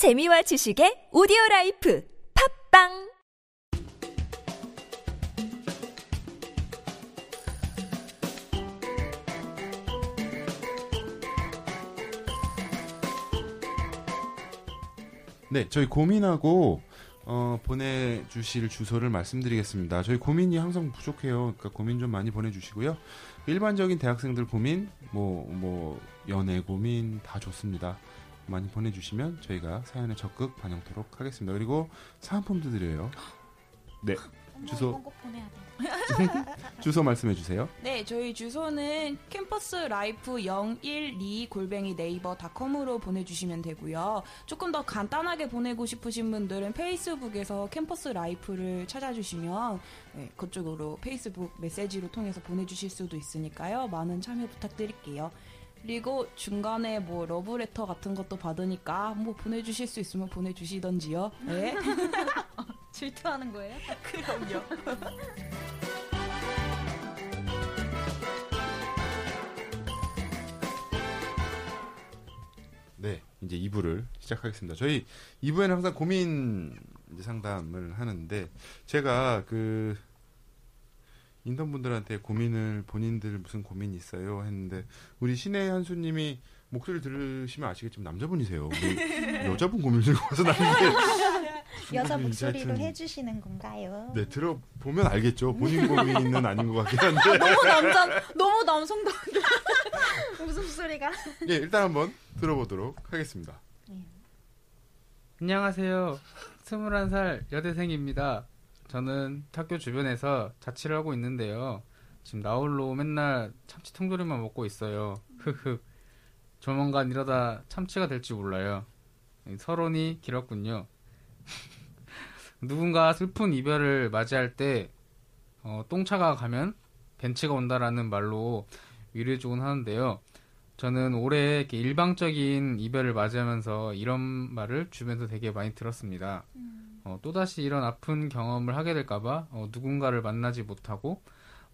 재미와 지식의 오디오 라이프 팟빵 네, 저희 고민하고 어, 보내주실 주소를 말씀드리겠습니다. 저희 고민이 항상 부족해요. 그러니까 고민 좀 많이 보내주시고요. 일반적인 대학생들 고민, 뭐, 뭐, 연애 고민 다 좋습니다. 많이 보내주시면 저희가 사연에 적극 반영토록 하겠습니다. 그리고 사은품도 드려요. 네, 주소. 꼭 보내야 돼. 주소 말씀해 주세요. 네, 저희 주소는 캠퍼스 라이프 012 골뱅이 네이버닷컴으로 보내주시면 되고요. 조금 더 간단하게 보내고 싶으신 분들은 페이스북에서 캠퍼스 라이프를 찾아주시면 네, 그쪽으로 페이스북 메시지로 통해서 보내주실 수도 있으니까요. 많은 참여 부탁드릴게요. 그리고 중간에 뭐 러브레터 같은 것도 받으니까 뭐 보내주실 수 있으면 보내주시던지요. 네. 질투하는 거예요? 그럼요. 네, 이제 2부를 시작하겠습니다. 저희 2부에는 항상 고민 상담을 하는데 제가 그 인턴분들한테 고민을 본인들 무슨 고민이 있어요 했는데 우리 신혜 한수님이 목소리 들으시면 아시겠지만 남자분이세요. 우리 여자분 고민을 들고 와서 나는데 여자 음, 목소리로 해주시는 건가요? 네 들어보면 알겠죠. 본인 고민은 아닌 것 같긴 한데 너무 남자, 너무 남성다운데 무슨 소리가? 예, 일단 한번 들어보도록 하겠습니다. 안녕하세요. 21살 여대생입니다. 저는 학교 주변에서 자취를 하고 있는데요. 지금 나홀로 맨날 참치 통조림만 먹고 있어요. 흑흑. 조만간 이러다 참치가 될지 몰라요. 서론이 길었군요. 누군가 슬픈 이별을 맞이할 때 어, 똥차가 가면 벤츠가 온다라는 말로 위로해주곤 하는데요. 저는 올해 이렇게 일방적인 이별을 맞이하면서 이런 말을 주변에서 되게 많이 들었습니다. 어, 또다시 이런 아픈 경험을 하게 될까봐 어, 누군가를 만나지 못하고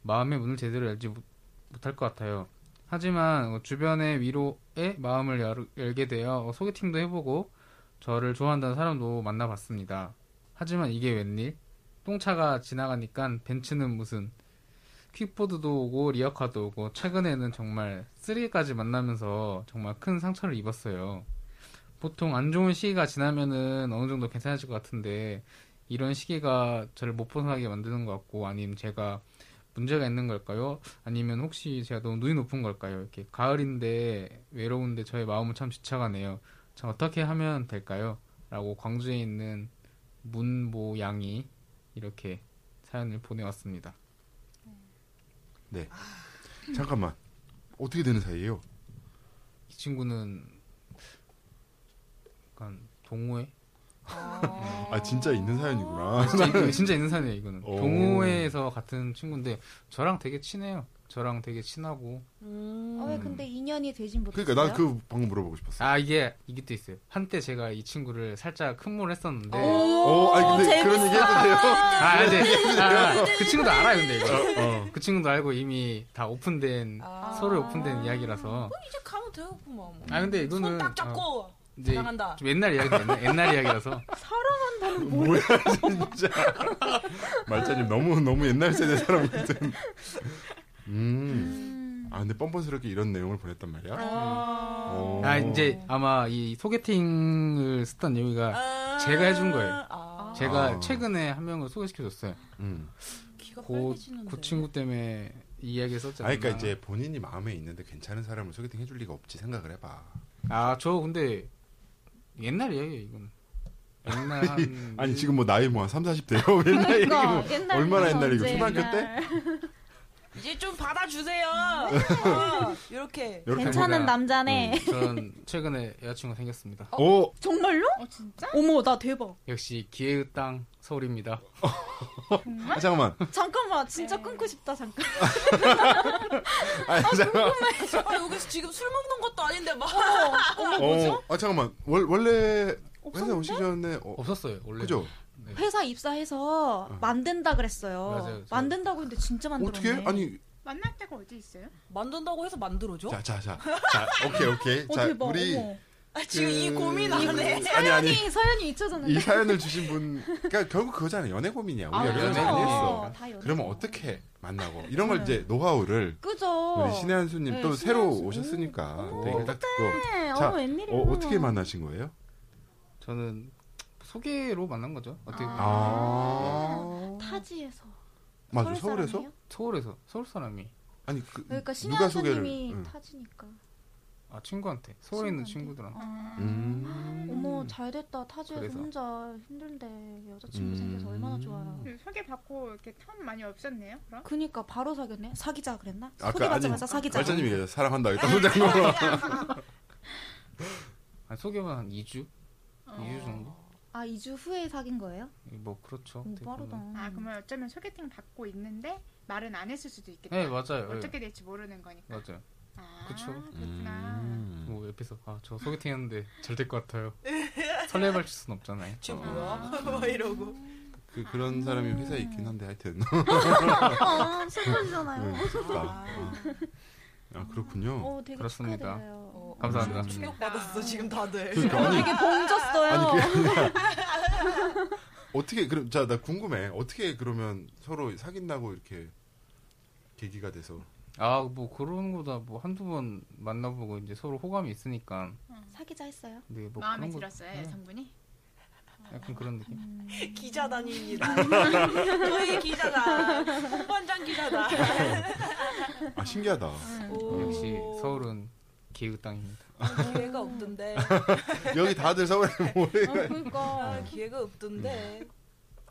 마음의 문을 제대로 열지 못, 못할 것 같아요. 하지만 어, 주변의 위로에 마음을 열, 열게 되어 어, 소개팅도 해보고 저를 좋아한다는 사람도 만나봤습니다. 하지만 이게 웬일? 똥차가 지나가니까 벤츠는 무슨 퀵보드도 오고 리어카도 오고 최근에는 정말 쓰리까지 만나면서 정말 큰 상처를 입었어요. 보통 안 좋은 시기가 지나면은 어느 정도 괜찮아질 것 같은데 이런 시기가 저를 못 벗어나게 만드는 것 같고 아니면 제가 문제가 있는 걸까요? 아니면 혹시 제가 너무 눈이 높은 걸까요? 이렇게 가을인데 외로운데 저의 마음은 참 지쳐가네요. 저 어떻게 하면 될까요? 라고 광주에 있는 문모 양이 이렇게 사연을 보내왔습니다. 네, 잠깐만 어떻게 되는 사이예요? 이 친구는 약간 동호회? 아 진짜 있는 사연이구나. 진짜, 이거 진짜 있는 사연이에요 이거는 오. 동호회에서 같은 친구인데 저랑 되게 친해요 저랑 되게 친하고 음. 아, 왜 근데 인연이 되진 못했어요? 그러니까 난 그 방금 물어보고 싶었어. 아 이게 이게 또 있어요 한때 제가 이 친구를 살짝 큰몰 했었는데 어, 아니 근데 그런 얘기 해도 돼요? 아 근데 아, 그 친구도 알아요 근데 이거 어. 그 친구도 알고 이미 다 오픈된 아. 서로 오픈된 이야기라서 이제 가면 되겠구만. 뭐. 아 근데 이거는 손딱 잡고 어, 이제 사랑한다. 좀 옛날 이야기 옛날, 옛날 이야기라서 뭐야 진짜 말자님 너무 너무 옛날 세대 사람 같은. 음. 아 근데 뻔뻔스럽게 이런 내용을 보냈단 말이야. 어. 아 이제 아마 이 소개팅을 쓰던 여기가 제가 해준 거예요. 아, 제가 아. 최근에 한 명을 소개시켜줬어요. 음. 그, 빨개지는데. 그 친구 때문에 이 이야기 아 썼잖아요. 그러니까 이제 본인이 마음에 있는데 괜찮은 사람을 소개팅 해줄 리가 없지 생각을 해봐. 아, 저 근데 옛날 이야기예요, 이건. 옛날 한 아니 지금 뭐 나이 뭐 한 3, 40대요? 옛날 얘기 뭐 그러니까 옛날 얼마나 옛날이고 언제 초등학교 때? 이제 좀 받아주세요. 어, 이렇게. 이렇게 괜찮은 남자네. 음, 전 최근에 여자친구가 생겼습니다. 오 정말로? 어 진짜? 어머 나 대박. 역시 기회의 땅 서울입니다. 아, 잠깐만. 잠깐만 진짜 끊고 싶다 잠깐. 아 잠깐만. 아, 여기서 지금 술 먹는 것도 아닌데 막. 어, 아 잠깐만. 월, 원래 회사? 오시기 전에 어, 없었어요, 원래. 그죠? 네. 회사 입사해서 만든다 그랬어요. 맞아요. 저- 만든다고 했는데 진짜 만들었네. 어떻게? 아니 만날 때가 어디 있어요? 만든다고 해서 만들어줘? 자, 자, 자. 자, 오케이, 오케이. 어, 자, 대박. 우리 어머. 아, 지금 이 고민 안 해. 아니 아니 이 서연이 잊혀졌는데. 이 사연을 주신 분 그러니까 결국 그거잖아요 연애 고민이야 우리가 아, 연애 그죠. 많이 했어 다 연애. 그러면 어떻게 만나고 이런 걸 네. 이제 노하우를 그죠? 우리 신의 한수님 네, 또 새로. 오셨으니까 얘기를 딱 듣고 네, 자, 어, 웬일이야. 어, 어떻게 만나신 거예요? 저는 소개로 만난 거죠. 어떻게 보면. 아, 타지에서. 맞아 서울 서울에서 사람이에요? 서울에서 서울 사람이 아니 그 그러니까 누가 소개를 응. 타지니까. 아 친구한테 서울에 있는 친구한테? 친구들한테 아. 음. 어머 잘됐다 타지에서 그래서. 혼자 힘든데 여자친구 음. 생겨서 얼마나 좋아요. 그 소개 받고 이렇게 텀 많이 없었네요. 그럼? 그니까 바로 사귀었네. 사귀자 그랬나? 아까 소개받자마자 사귀자. 얘기했죠. 사랑한다 일단 손잡고 아, 소개만 한 2주? 2주 정도? 아 2주 후에 사귄 거예요? 뭐 그렇죠. 오, 빠르다. 보면. 아 그러면 어쩌면 소개팅 받고 있는데 말은 안 했을 수도 있겠다. 네 맞아요. 예, 어떻게 될지 모르는 거니까. 맞아요. 아, 그쵸. 그렇구나. 음. 뭐 옆에서 아 저 소개팅 했는데 잘 될 것 같아요. 설레발 칠순 없잖아요. 어. 저 뭐야? 막 이러고. 그 그런 사람이 회사에 있긴 한데 하여튼 아 슬퍼지잖아요. 네, 좋다. 어. 아 그렇군요. 어 되게 그렇습니다. 축하드려요. 어, 감사합니다. 충격받았어 지금 다들. 그러니까 아니 되게 봉졌어요. 아니 어떻게 그럼 자 나 궁금해 어떻게 그러면 서로 사귄다고 이렇게 계기가 돼서 아 뭐 그런 거다 뭐 한두 번 만나보고 이제 서로 호감이 있으니까 사귀자 했어요. 근데 뭐 마음에 들었어요 네, 여성분이? 약간 그런 느낌. 기자단입니다. 저희 기자다. 홍반장 기자다. 아 신기하다. 오. 역시 서울은 기획 땅입니다. 기회가 없던데. 여기 다들 서울에 모여. 어, 그러니까 아, 기회가 없던데.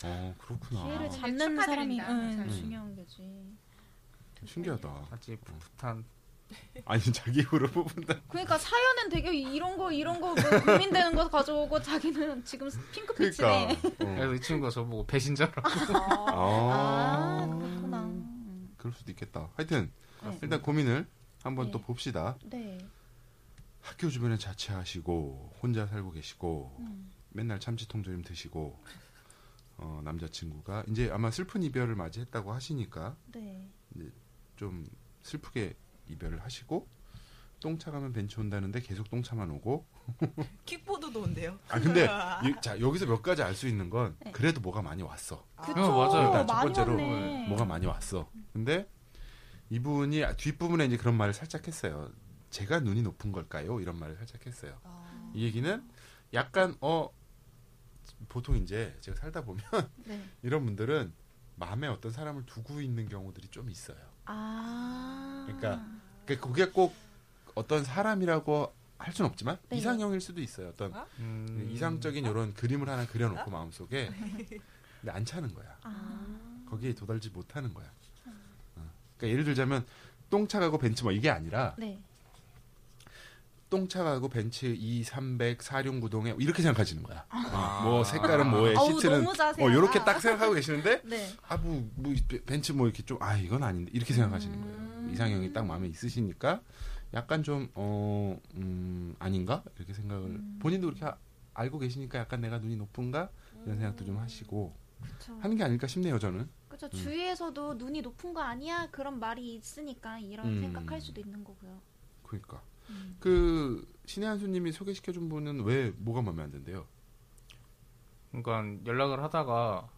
어 그렇구나. 기회를 되게 잡는 사람이. 응, 음. 중요한 거지. 신기하다. 아직 풋풋한 아니 자기 입으로 뽑은다. 그러니까 사연은 되게 이런 거 이런 거 뭐 고민되는 거 가져오고 자기는 지금 핑크빛이네. 그러니까. 어. 그래서 이 친구가 저보고 배신자라고 아, 아, 그렇구나. 음. 그럴 수도 있겠다. 하여튼 네. 일단 고민을 한번 네. 또 봅시다. 네. 학교 주변에 자취하시고 혼자 살고 계시고 음. 맨날 참치통조림 드시고 어, 남자친구가 이제 아마 슬픈 이별을 맞이했다고 하시니까 네. 좀 슬프게 이별을 하시고 똥차 가면 벤치 온다는데 계속 똥차만 오고 킥보드도 온대요. 아 근데 이- 자 여기서 몇 가지 알 수 있는 건 네. 그래도 뭐가 많이 왔어 그쵸. 어, 맞아요. 일단 첫 번째로 왔네. 뭐가 많이 왔어 근데 이분이 뒷부분에 이제 그런 말을 살짝 했어요 제가 눈이 높은 걸까요 이런 말을 살짝 했어요 아. 이 얘기는 약간 어 보통 이제 제가 살다 보면 네. 이런 분들은 마음에 어떤 사람을 두고 있는 경우들이 좀 있어요. 아. 그러니까 그- 그게 꼭 어떤 사람이라고 할 수는 없지만 네. 이상형일 수도 있어요. 어떤 음, 이상적인 이런 그림을 하나 그려놓고 마음속에 근데 안 차는 거야. 아. 거기에 도달지 못하는 거야. 어. 그러니까 예를 들자면 똥차 가고 벤츠 뭐 이게 아니라 네. 똥차 가고 벤츠 2, 300, 4륜구동에 이렇게 생각하시는 거야. 어, 뭐 색깔은 뭐에 아우, 시트는 너무 자세하다. 뭐 이렇게 딱 생각하고 계시는데 네. 아, 뭐, 뭐, 벤츠 뭐 이렇게 좀, 아, 이건 아닌데. 이렇게 생각하시는 음. 거예요. 이상형이 딱 마음에 있으시니까 약간 좀, 어, 음, 아닌가? 이렇게 생각을, 음. 본인도 그렇게 아- 알고 계시니까 약간 내가 눈이 높은가? 이런 생각도 좀 하시고 그쵸. 하는 게 아닐까 싶네요, 저는. 그쵸. 주위에서도 눈이 높은 거 아니야? 그런 말이 있으니까 이런 음. 생각할 수도 있는 거고요. 그러니까. 음. 그, 신의 한수님이 소개시켜준 분은 왜, 뭐가 마음에 안 든대요? 그러니까 연락을 하다가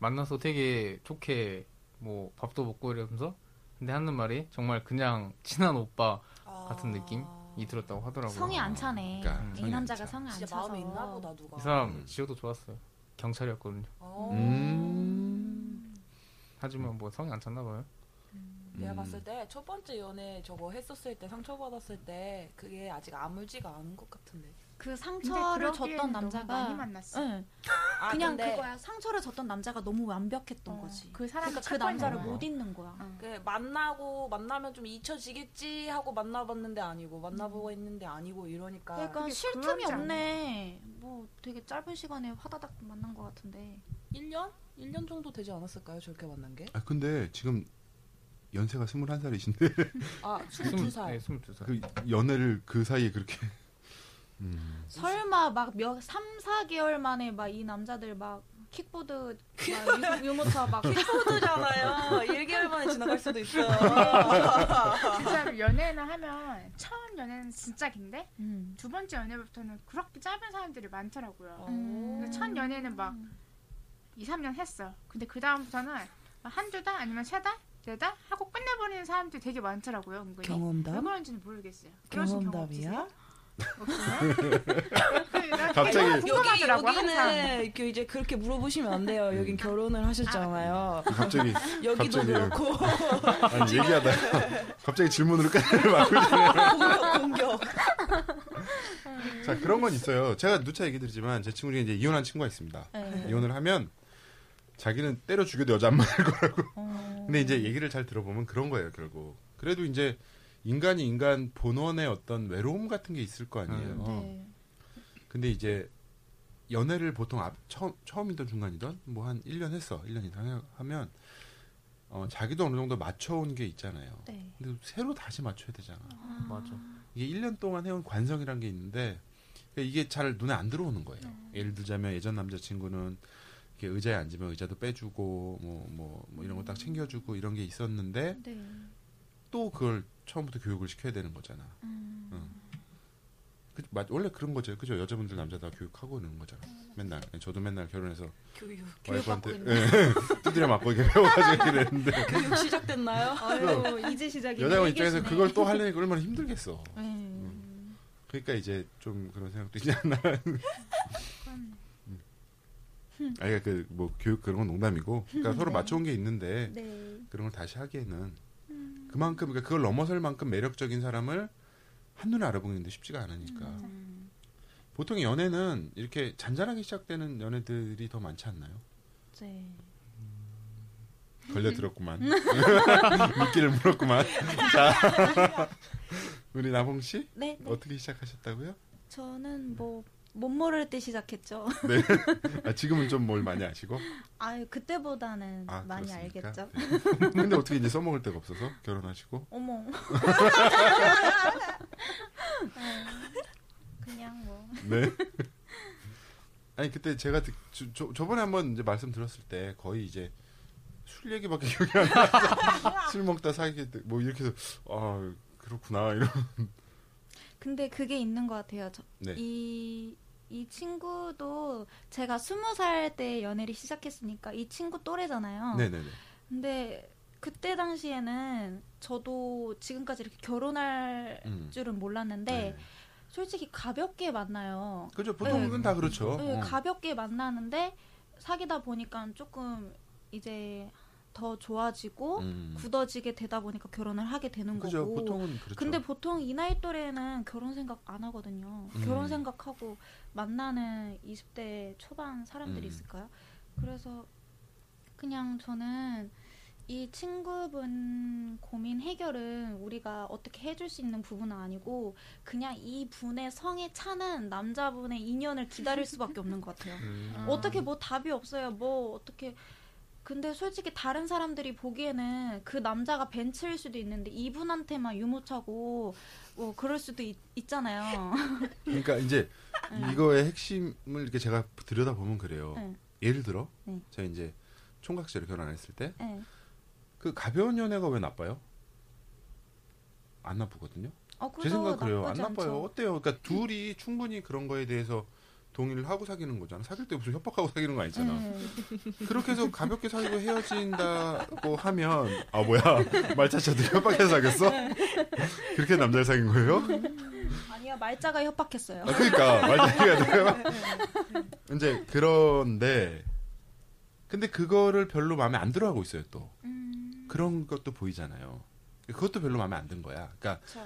만나서 되게 좋게 뭐 밥도 먹고 이러면서 근데 하는 말이 정말 그냥 친한 오빠 같은 느낌이 들었다고 하더라고요. 성이 안 차네. 그러니까 음. 이 남자가 차. 성이 안 차서. 마음에 있나 보다 누가. 이 사람 음. 지호도 좋았어요. 경찰이었거든요. 어. 음. 하지만 뭐 성이 안 찼나 봐요. 내가 음. 봤을 때 첫 번째 연애 저거 했었을 때 상처받았을 때 그게 아직 아물지가 않은 것 같은데. 그 상처를 줬던 남자가 많이 만났어. 응. 아, 그냥 근데 그거야. 상처를 줬던 남자가 너무 완벽했던 어, 거지. 그 사람이 그러니까 그첫 번째 남자를. 못 잊는 거야. 어. 그 만나고 만나면 좀 잊혀지겠지 하고 만나봤는데 아니고 만나보고 있는데 아니고 이러니까 그러니까 그게 쉴 그런 틈이 줄 없네. 뭐 되게 짧은 시간에 화다닥 만난 것 같은데. 1년? 1년 정도 되지 않았을까요? 저렇게 만난 게? 아, 근데 지금 연세가 21살이신데, 아, 스물- 22살. 네, 22살. 그 연애를 그 사이에 그렇게. 음. 설마 막몇 3, 4개월 만에 막 이 남자들 막 킥보드 막 유- 유모차 막 킥보드잖아요. 1개월 만에 지나갈 수도 있어요. 진짜 연애는 하면 처음 연애는 진짜 긴데 음. 두 번째 연애부터는 그렇게 짧은 사람들이 많더라고요. 음. 첫 연애는 막 2, 3년 했어. 근데 그 다음부터는 한두 달 아니면 세 달, 네달 하고 끝내버리는 사람들이 되게 많더라고요. 은근히. 왜 경험담? 그런지는 모르겠어요. 경험 경험담이야? 갑자기- 여기. 여기는 이렇게 이제 그렇게 물어보시면 안 돼요. 여긴 결혼을 하셨잖아요. 갑자기 여기도. 그렇고 아니 얘기하다 갑자기 질문으로 끝을 막고 공격. 자 그런 건 있어요. 제가 누차 얘기 드리지만 제 친구 중에 이제 이혼한 친구가 있습니다. 네. 이혼을 하면 자기는 때려 죽여도 여자 안 만날 거라고. 어. 근데 이제 얘기를 잘 들어보면 그런 거예요 결국. 그래도 이제 인간이 인간 본원의 어떤 외로움 같은 게 있을 거 아니에요. 네. 근데 이제 연애를 보통 앞, 처음, 처음이든 중간이든 뭐 한 1년 했어. 1년 이상 하면 어, 자기도 어느 정도 맞춰온 게 있잖아요. 네. 근데 새로 다시 맞춰야 되잖아. 맞아. 이게 1년 동안 해온 관성이란 게 있는데 그러니까 이게 잘 눈에 안 들어오는 거예요. 예를 들자면 예전 남자친구는 의자에 앉으면 의자도 빼주고 뭐뭐 뭐 이런 거 딱 챙겨주고 이런 게 있었는데 네. 또 그걸 처음부터 교육을 시켜야 되는 거잖아. 음. 응. 그, 맞, 원래 그런 거죠. 그죠? 여자분들 남자 다 교육하고 있는 거잖아. 맨날. 저도 맨날 결혼해서 교육. 와이프한테 예, 두드려 맞고 이렇게 배워가지고 이렇게 됐는데 교육 시작됐나요? 아유 이제 시작이네. 여자분 입장에서. 그걸 또 하려니까 얼마나 힘들겠어. 네. 그러니까 이제 좀 그런 생각도 있지 않나. 음. 아니 그뭐 교육 그런 건 농담이고, 그러니까 서로 네. 맞춰온 게 있는데 네. 그런 걸 다시 하기에는 그만큼 그러니까 그걸 넘어설 만큼 매력적인 사람을 한눈에 알아보는 게 쉽지가 않으니까. 음. 보통 연애는 이렇게 잔잔하게 시작되는 연애들이 더 많지 않나요? 네. 걸려들었구만. 미끼를 물었구만. 자, 우리 나봉 씨 네. 네. 어떻게 시작하셨다고요? 저는 뭐 못 모를 때 시작했죠. 네. 아, 지금은 좀 뭘 많이 아시고. 아유 그때보다는 아, 많이 그렇습니까? 알겠죠. 네. 근데 어떻게 이제 써먹을 데가 없어서 결혼하시고? 어머. 네. 그냥 뭐. 네. 아니 그때 제가 듣, 저, 저, 저 번에 한번 이제 말씀 들었을 때 거의 이제 술 얘기밖에 기억이 안 나. 술 먹다 사귀게 돼. 뭐 이렇게 해서 아 그렇구나 이런. 근데 그게 있는 것 같아요. 저, 네. 이, 이 친구도 제가 스무 살 때 연애를 시작했으니까 이 친구 또래잖아요. 네네네. 근데 그때 당시에는 저도 지금까지 이렇게 결혼할 음. 줄은 몰랐는데 네. 솔직히 가볍게 만나요. 그죠. 보통은 네. 다 그렇죠. 네, 어. 가볍게 만나는데 사귀다 보니까 조금 이제 더 좋아지고 음. 굳어지게 되다 보니까 결혼을 하게 되는 그죠. 거고. 보통은 그렇죠. 근데 보통 이 나이 또래는 결혼 생각 안 하거든요. 음. 결혼 생각하고 만나는 20대 초반 사람들이 음. 있을까요? 그래서 그냥 저는 이 친구분 고민 해결은 우리가 어떻게 해줄 수 있는 부분은 아니고 그냥 이 분의 성에 차는 남자분의 인연을 기다릴 수밖에 없는 것 같아요. 음. 어떻게 뭐 답이 없어요. 뭐 어떻게 근데 솔직히 다른 사람들이 보기에는 그 남자가 벤츠일 수도 있는데 이분한테만 유모차고 뭐 그럴 수도 있, 있잖아요. 그러니까 이제 이거의 핵심을 이렇게 제가 들여다 보면 그래요. 네. 예를 들어 네. 제가 이제 총각 씨를 결혼했을 때그 네. 가벼운 연애가 왜 나빠요? 안 나쁘거든요. 어, 제 생각 그래요. 안 나빠요. 않죠. 어때요? 그러니까 둘이 충분히 그런 거에 대해서 동의를 하고 사귀는 거잖아. 사귈 때 무슨 협박하고 사귀는 거 아니잖아. 네. 그렇게 해서 가볍게 사귀고 헤어진다고 하면 아 뭐야 말차차들이 협박해서 사귀었어? 그렇게 남자를 사귄 거예요? 아니요 말자가 협박했어요. 아, 그러니까 말차기가 돼요. 이제 그런데 근데 그거를 별로 마음에 안 들어하고 있어요 또 음, 그런 것도 보이잖아요. 그것도 별로 마음에 안 든 거야. 그러니까 저,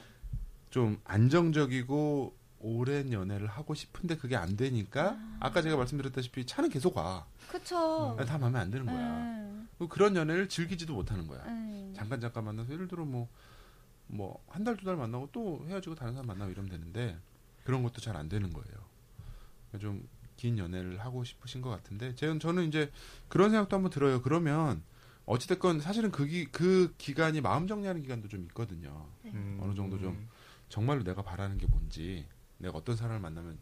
좀 안정적이고 오랜 연애를 하고 싶은데 그게 안 되니까 아. 까 제가 말씀드렸다시피 차는 계속 와. 그쵸. 다 마음에 안 드는 거야. 네. 그리고 그런 연애를 즐기지도 못하는 거야. 네. 잠깐 잠깐 만나서 예를 들어 뭐 뭐 한 달두달 만나고 또 헤어지고 다른 사람 만나고 이러면 되는데 그런 것도 잘 안 되는 거예요. 좀 긴 연애를 하고 싶으신 것 같은데 제 저는 이제 그런 생각도 한번 들어요. 그러면 어찌됐건 사실은 그, 기, 그 기간이 마음 정리하는 기간도 좀 있거든요. 음. 어느 정도 좀 정말로 내가 바라는 게 뭔지 내가 어떤 사람을 만나면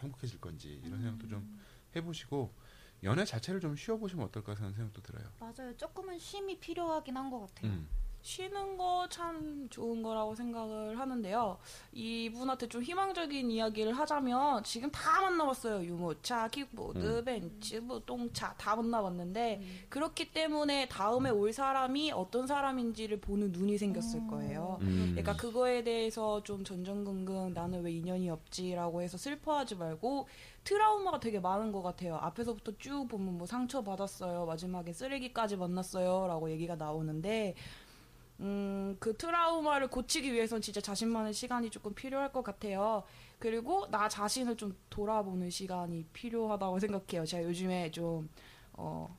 행복해질 건지 이런 생각도 좀 해보시고 연애 자체를 좀 쉬어보시면 어떨까 하는 생각도 들어요. 맞아요. 조금은 쉼이 필요하긴 한 것 같아요. 음. 쉬는 거 참 좋은 거라고 생각을 하는데요. 이분한테 좀 희망적인 이야기를 하자면 지금 다 만나봤어요. 유모차, 킥보드, 음. 벤츠, 뭐 똥차 다 만나봤는데 그렇기 때문에 다음에 올 사람이 어떤 사람인지를 보는 눈이 생겼을 거예요. 음. 그러니까 그거에 대해서 좀 전전긍긍 나는 왜 인연이 없지라고 해서 슬퍼하지 말고 트라우마가 되게 많은 것 같아요. 앞에서부터 쭉 보면 뭐 상처 받았어요. 마지막에 쓰레기까지 만났어요라고 얘기가 나오는데 음, 그 트라우마를 고치기 위해선 진짜 자신만의 시간이 조금 필요할 것 같아요. 그리고 나 자신을 좀 돌아보는 시간이 필요하다고 생각해요. 제가 요즘에 좀, 어,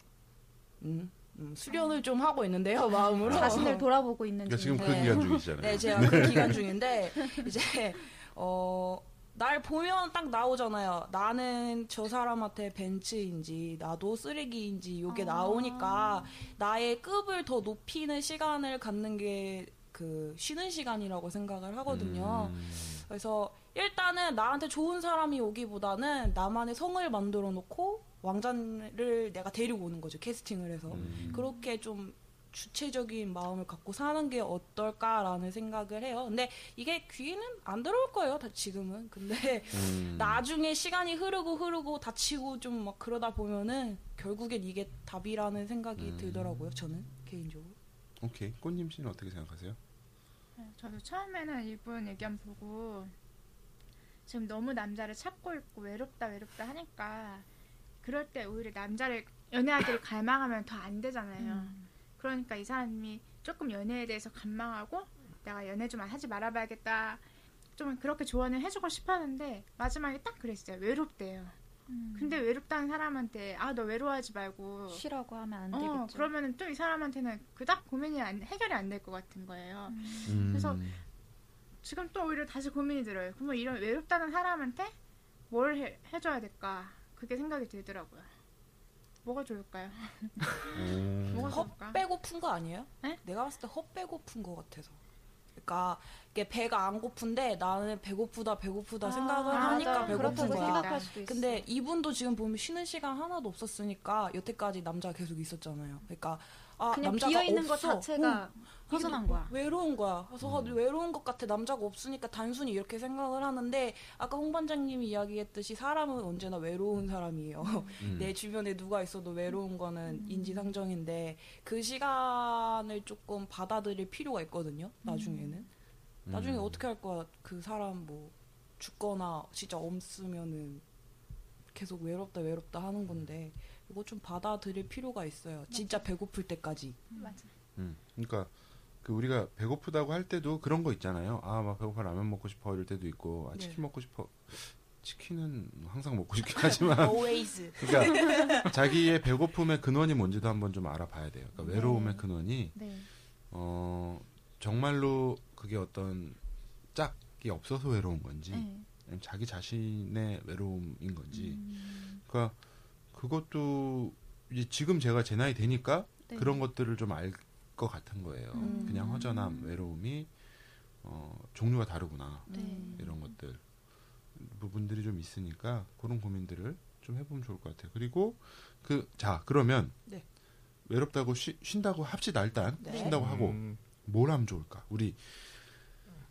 음, 음, 수련을 좀 하고 있는데요, 마음으로. 자신을 돌아보고 있는 그러니까 지금 그 네. 기간 중이시잖아요. 네, 제가 그 기간 중인데 이제 어. 날 보면 딱 나오잖아요. 나는 저 사람한테 벤츠인지 나도 쓰레기인지 요게 아. 나오니까 나의 급을 더 높이는 시간을 갖는 게 그 쉬는 시간이라고 생각을 하거든요. 음. 그래서 일단은 나한테 좋은 사람이 오기보다는 나만의 성을 만들어 놓고 왕자를 내가 데리고 오는 거죠. 캐스팅을 해서. 음. 그렇게 좀 주체적인 마음을 갖고 사는 게 어떨까라는 생각을 해요. 근데 이게 귀에는 안 들어올 거예요, 다 지금은. 근데 음. 나중에 시간이 흐르고 흐르고 다치고 좀 막 그러다 보면은 결국엔 이게 답이라는 생각이 음. 들더라고요, 저는 개인적으로. 오케이. 꽃님 씨는 어떻게 생각하세요? 네, 저도 처음에는 이분 의견 보고 지금 너무 남자를 찾고 있고 외롭다 외롭다 하니까 그럴 때 오히려 남자를 연애하기를 갈망하면 더 안 되잖아요. 음. 그러니까 이 사람이 조금 연애에 대해서 갈망하고 내가 연애 좀 하지 말아봐야겠다. 좀 그렇게 조언을 해주고 싶었는데 마지막에 딱 그랬어요. 외롭대요. 음. 근데 외롭다는 사람한테 아 너 외로워하지 말고 쉬라고 하면 안어 되겠죠. 그러면은 또 이 사람한테는 그닥 고민이 안, 해결이 안 될 것 같은 거예요. 음. 그래서 지금 또 오히려 다시 고민이 들어요. 그러면 이런 외롭다는 사람한테 뭘 해, 해줘야 될까? 그게 생각이 들더라고요. 뭐가 좋을까요? 음. 뭐가 헛 좋을까? 빼고픈 거 아니에요? 네? 내가 봤을 때헛 빼고픈 거 같아서. 그러니까 이게 배가 안 고픈데 나는 배고프다 배고프다 생각을 아, 하니까 맞아. 배고픈 거야. 생각할 수도 있어. 근데 이분도 지금 보면 쉬는 시간 하나도 없었으니까 여태까지 남자가 계속 있었잖아요. 그러니까 아 그냥 남자가 비어 있는 것 없어. 자체가 응. 허전한 거야. 외로운 거야. 그래서 아, 음. 외로운 것 같아. 남자가 없으니까 단순히 이렇게 생각을 하는데 아까 홍 반장님이 이야기했듯이 사람은 언제나 외로운 사람이에요. 음. 내 주변에 누가 있어도 외로운 거는 인지상정인데 그 시간을 조금 받아들일 필요가 있거든요. 나중에는. 나중에 음. 어떻게 할 거야? 그 사람 뭐 죽거나 진짜 없으면은 계속 외롭다 외롭다 하는 건데 이거 좀 받아들일 필요가 있어요. 진짜 배고플 때까지. 맞아. 음. 그러니까 그 우리가 배고프다고 할 때도 그런 거 있잖아요. 아, 막 배고파 라면 먹고 싶어 이럴 때도 있고, 아, 네. 치킨 먹고 싶어. 치킨은 항상 먹고 싶긴 하지만, Always. 그러니까 자기의 배고픔의 근원이 뭔지도 한번 좀 알아봐야 돼요. 그러니까 네. 외로움의 근원이 네. 어 정말로 그게 어떤 짝이 없어서 외로운 건지, 네. 자기 자신의 외로움인 건지. 음, 그러니까 그것도 이제 지금 제가 제 나이 되니까 네. 그런 것들을 좀 알 것 같은 거예요. 음. 그냥 허전함, 외로움이 어, 종류가 다르구나 네. 이런 것들 부분들이 좀 있으니까 그런 고민들을 좀 해보면 좋을 것 같아요. 그리고 그 자 그러면 네. 외롭다고 쉬, 쉰다고 합시다 일단 네. 쉰다고 하고 음, 뭘 하면 좋을까? 우리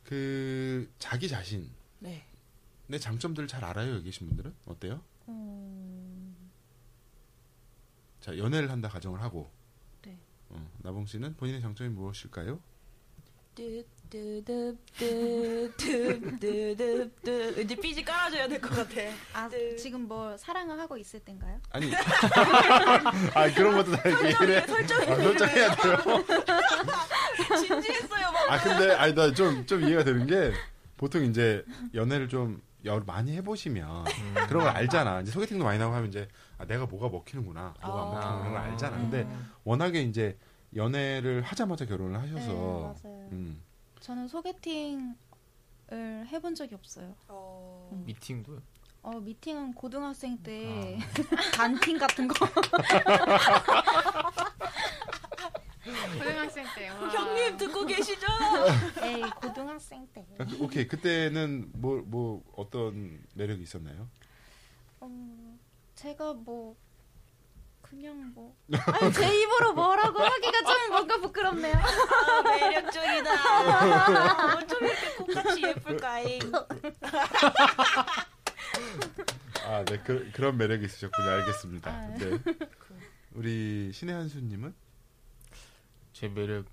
그 자기 자신의 네. 장점들을 잘 알아요 여기 계신 분들은 어때요? 음, 자 연애를 한다 가정을 하고 네. 어, 나봉 씨는 본인의 장점이 무엇일까요? 이제 삐지 깔아줘야 될 것 같아. 아 네. 지금 뭐 사랑을 하고 있을 땐가요? 아니 아 그런 것도 다 얘기를 해. 아, 설정해야 돼요. 진지했어요. 막. 아 근데 아니 나 좀 좀 이해가 되는 게 보통 이제 연애를 좀 여러 많이 해보시면 그런 걸 알잖아. 이제 소개팅도 많이 나고 하면 이제 아, 내가 뭐가 먹히는구나, 뭐가 안 아. 먹히는 그런 걸 알잖아. 네. 근데 워낙에 이제 연애를 하자마자 결혼을 하셔서 네, 맞아요. 음, 저는 소개팅을 해본 적이 없어요. 어... 미팅도요. 어 미팅은 고등학생 때 단팅 같은 거 고등학생 때. 와. 형님 듣고 계시죠? 에이 고등학생 때 오케이 그때는 뭐뭐 어떤 매력이 있었나요? 어, 제가 뭐 그냥 뭐 아니, 제 입으로 뭐라고 하기가 좀 뭔가 부끄럽네요. 아, 매력적이다. 어쩜 이렇게 꽃같이 예쁠까잉. 아, 네, 그, 그런 매력이 있으셨군요. 알겠습니다. 아. 네. 우리 신의 한수님은 제 매력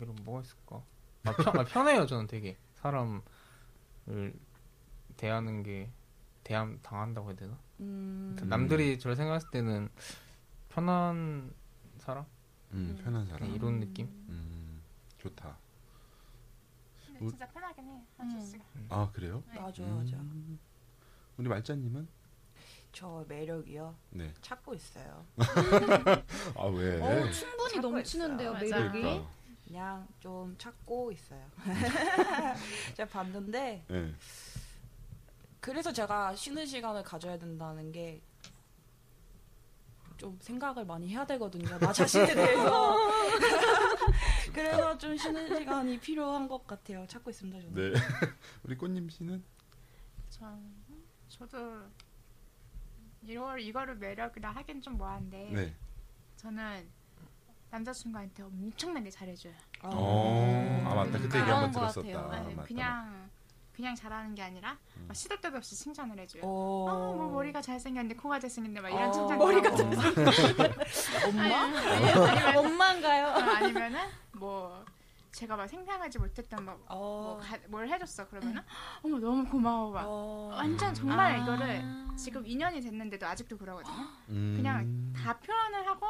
매력 뭐가 있을까? 아, 편, 아, 편해요 저는 되게 사람을 대하는 게 대함 당한다고 해야 되나? 음, 남들이 저를 생각했을 때는 편한 사람 음, 편한 사람. 그냥 이런 느낌? 음, 좋다. 근데 진짜 편하긴 해. 한수 음. 씨가. 아, 그래요? 맞아 음. 맞아. 우리 말자님은? 저 매력이요. 네. 찾고 있어요. 아, 왜? 어, 충분히 찾고 넘치는데요, 있어요. 매력이. 그러니까. 그냥 좀 찾고 있어요. 제가 봤는데 네. 그래서 제가 쉬는 시간을 가져야 된다는 게 좀 생각을 많이 해야 되거든요. 나 자신에 대해서. 그래서 좀 쉬는 시간이 필요한 것 같아요. 찾고 있습니다, 저는. 네. 우리 꽃님 씨는? 전 저도 이걸 이거를 매력이라 하긴 좀 뭐한데 네. 저는 남자친구한테 엄청나게 잘해줘요. 아. 어, 아, 맞다. 그때 얘기 한번 것 들었었다. 같아요. 아. 그냥 그냥 잘하는 게 아니라 음. 막 시도 때도 없이 칭찬을 해줘요. 어. 어, 뭐 머리가 잘생겼는데 코가 잘생겼는데 막 어. 이런 칭찬 머리가 엄마? 엄마인가요? 아니면은 뭐 제가 막 생각하지 못했던 뭐, 어. 뭐 가- 뭘 해줬어 그러면은 어머 너무 고마워 막 어. 완전 정말 아. 이거를 지금 2년이 됐는데도 아직도 그러거든요. 음. 그냥 다 표현을 하고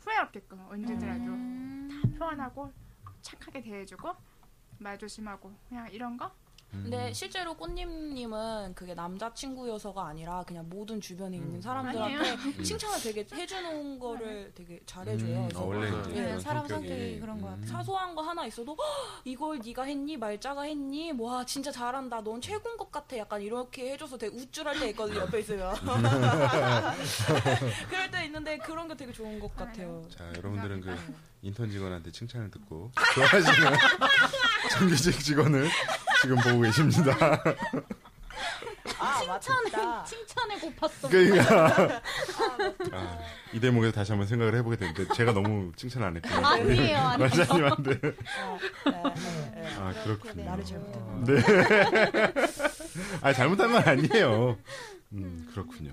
후회 없게끔 언제더라도 음. 다 표현하고 착하게 대해주고 말 조심하고 그냥 이런 거 음. 근데 실제로 꽃님님은 그게 남자친구여서가 아니라 그냥 모든 주변에 있는 사람들한테 아니에요. 칭찬을 되게 해주는 거를 되게 잘해줘요. 음, 그래서 아, 원래 네, 네, 사람 성격이- 그런 것 같아요. 사소한 거 하나 있어도 "헉, 이걸 네가 했니? 말자가 했니? 와 진짜 잘한다. 넌 최고인 것 같아. 약간 이렇게 해줘서 되게 우쭐할 때 있거든요 옆에 있으면. 그럴 때 있는데 그런 게 되게 좋은 것 같아요. 자, 여러분들은 그 감사합니다. 인턴 직원한테 칭찬을 듣고 좋아하시는 정규직 직원을 지금 보고 계십니다. 아 맞다 칭찬에 고팠어. 그러니까 아, 이 대목에서 다시 한번 생각을 해보게 되는데 제가 너무 칭찬 안 했구나. 아니에요, 아니에요. 말자님한테 네, 네, 네. 아 그렇군요. 나를 잘못했구나. 네. 아 잘못한 건 아니에요. 음 그렇군요.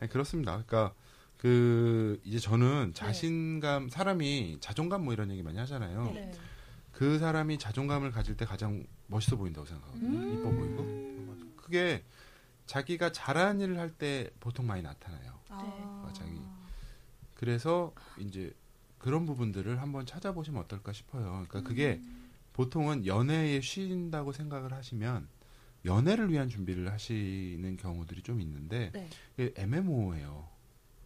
아니, 그렇습니다. 그러니까 그 이제 저는 자신감 사람이 자존감 뭐 이런 얘기 많이 하잖아요. 네. 그 사람이 자존감을 가질 때 가장 멋있어 보인다고 생각하거든요. 음. 이뻐 보이고. 그게 자기가 잘하는 일을 할 때 보통 많이 나타나요. 아. 자기. 그래서 이제 그런 부분들을 한번 찾아보시면 어떨까 싶어요. 그러니까 그게 보통은 연애에 쉰다고 생각을 하시면 연애를 위한 준비를 하시는 경우들이 좀 있는데 네. 애매모호해요.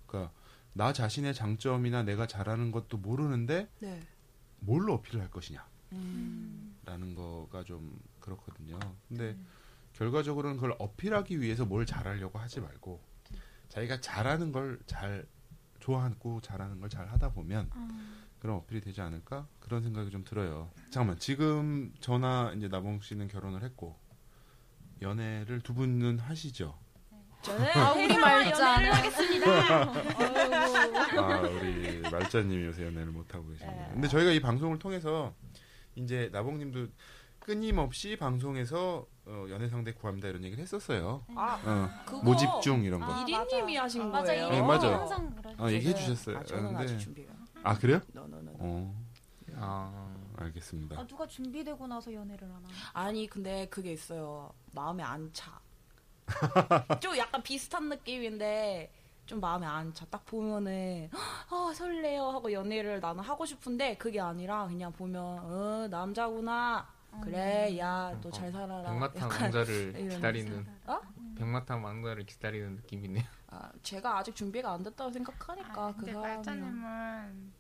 그러니까 나 자신의 장점이나 내가 잘하는 것도 모르는데 네. 뭘로 어필을 할 것이냐. 음. 라는 거가 좀 그렇거든요. 근데 결과적으로는 그걸 어필하기 위해서 뭘 잘하려고 하지 말고 자기가 잘하는 걸 잘 좋아하고 잘하는 걸 잘 하다 보면 그런 어필이 되지 않을까 그런 생각이 좀 들어요. 잠깐만 지금 저나 이제 나봉 씨는 결혼을 했고 연애를 두 분은 하시죠. 저는 아, 우리 말자. 연애를 하겠습니다. 아 우리 말자님이 요새 연애를 못 하고 계시네요. 네. 근데 저희가 이 방송을 통해서 이제 나봉님도 끊임없이 방송에서 어, 연애 상대 구합니다 이런 얘기를 했었어요. 아, 어, 그거 모집 중 이런 거. 아, 이리님이 맞아. 하신 맞아, 거예요. 네, 맞아요. 항상. 어, 얘기해 주셨어요. 아, 저는 근데- 아직 준비가. 아 그래요? 너너너. 어 아, 알겠습니다. 아, 누가 준비되고 나서 연애를 하나? 아니 근데 그게 있어요. 마음에 안 차. 좀 약간 비슷한 느낌인데 좀 마음에 안 차. 딱 보면은 아 설레요 하고 연애를 나는 하고 싶은데 그게 아니라 그냥 보면 어 남자구나. 그래 야 너 잘 살아라. 백마탄 왕자를 기다리는 어? 백마탄 왕자를 기다리는 느낌이네요. 아, 제가 아직 준비가 안 됐다고 생각하니까 아, 그 근데 사람은 말자님은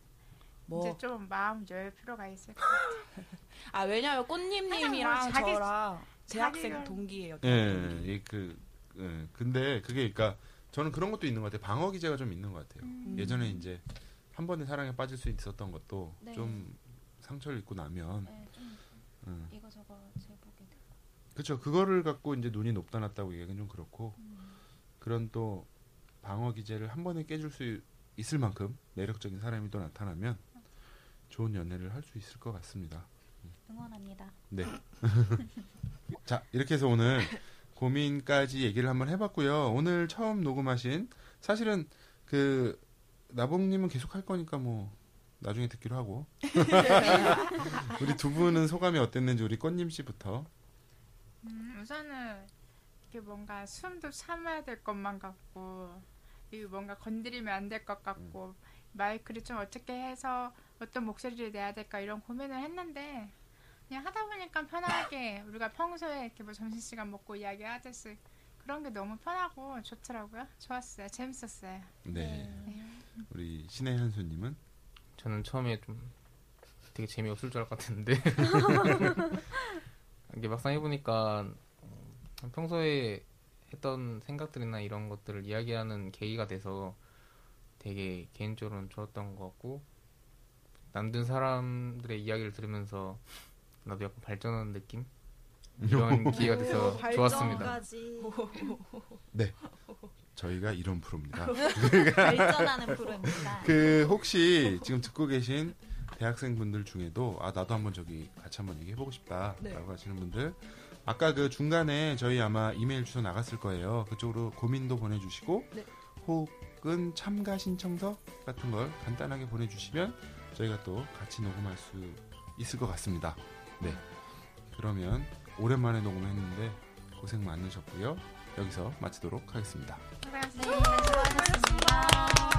뭐 이제 좀 마음 열 필요가 있을 것 같아요. 아 왜냐면 꽃님님이랑 뭐 자기- 저랑 대학생 자기가- 동기예요. 대학 동기. 예, 그 예, 근데 그게 그러니까 저는 그런 것도 있는 것 같아요. 방어 기제가 좀 있는 것 같아요. 음. 예전에 이제 한 번에 사랑에 빠질 수 있었던 것도 네. 좀 상처를 입고 나면 네, 좀 음. 이거 저거 재보게 되고. 그렇죠. 그거를 갖고 이제 눈이 높다 낮다고 얘기하기는 좀 그렇고 음. 그런 또 방어 기제를 한 번에 깨줄 수 있을 만큼 매력적인 사람이 또 나타나면 좋은 연애를 할 수 있을 것 같습니다. 응원합니다. 네. 자, 이렇게 해서 오늘 고민까지 얘기를 한번 해봤고요. 오늘 처음 녹음하신 사실은 그 나봉님은 계속 할 거니까 뭐 나중에 듣기로 하고. 우리 두 분은 소감이 어땠는지 우리 꽃님 씨부터. 음, 우선은 이게 뭔가 숨도 참아야 될 것만 같고 이 뭔가 건드리면 안 될 것 같고 마이크를 좀 어떻게 해서 어떤 목소리를 내야 될까 이런 고민을 했는데 그냥 하다 보니까 편하게 우리가 평소에 이렇게 뭐 점심시간 먹고 이야기하듯이 그런 게 너무 편하고 좋더라고요. 좋았어요. 재밌었어요. 네. 우리 신의 한수님은 저는 처음에 좀 되게 재미없을 줄 알았는데 이게 막상 해보니까 어, 평소에 했던 생각들이나 이런 것들을 이야기하는 계기가 돼서 되게 개인적으로는 좋았던 것 같고 남든 사람들의 이야기를 들으면서 나도 약간 발전하는 느낌 이런 기회가 돼서 좋았습니다. 저희가 이런 프로입니다. 발전하는 프로입니다. 그 혹시 지금 듣고 계신 대학생분들 중에도 아 나도 한번 저기 같이 한번 얘기해 보고 싶다라고 네. 하시는 분들 아까 그 중간에 저희 아마 이메일 주소 나갔을 거예요. 그쪽으로 고민도 보내 주시고 네. 혹은 참가 신청서 같은 걸 간단하게 보내 주시면 저희가 또 같이 녹음할 수 있을 것 같습니다. 네. 그러면 오랜만에 녹음했는데 고생 많으셨고요. 여기서 마치도록 하겠습니다. 수고하셨습니다. 네, 수고하셨습니다.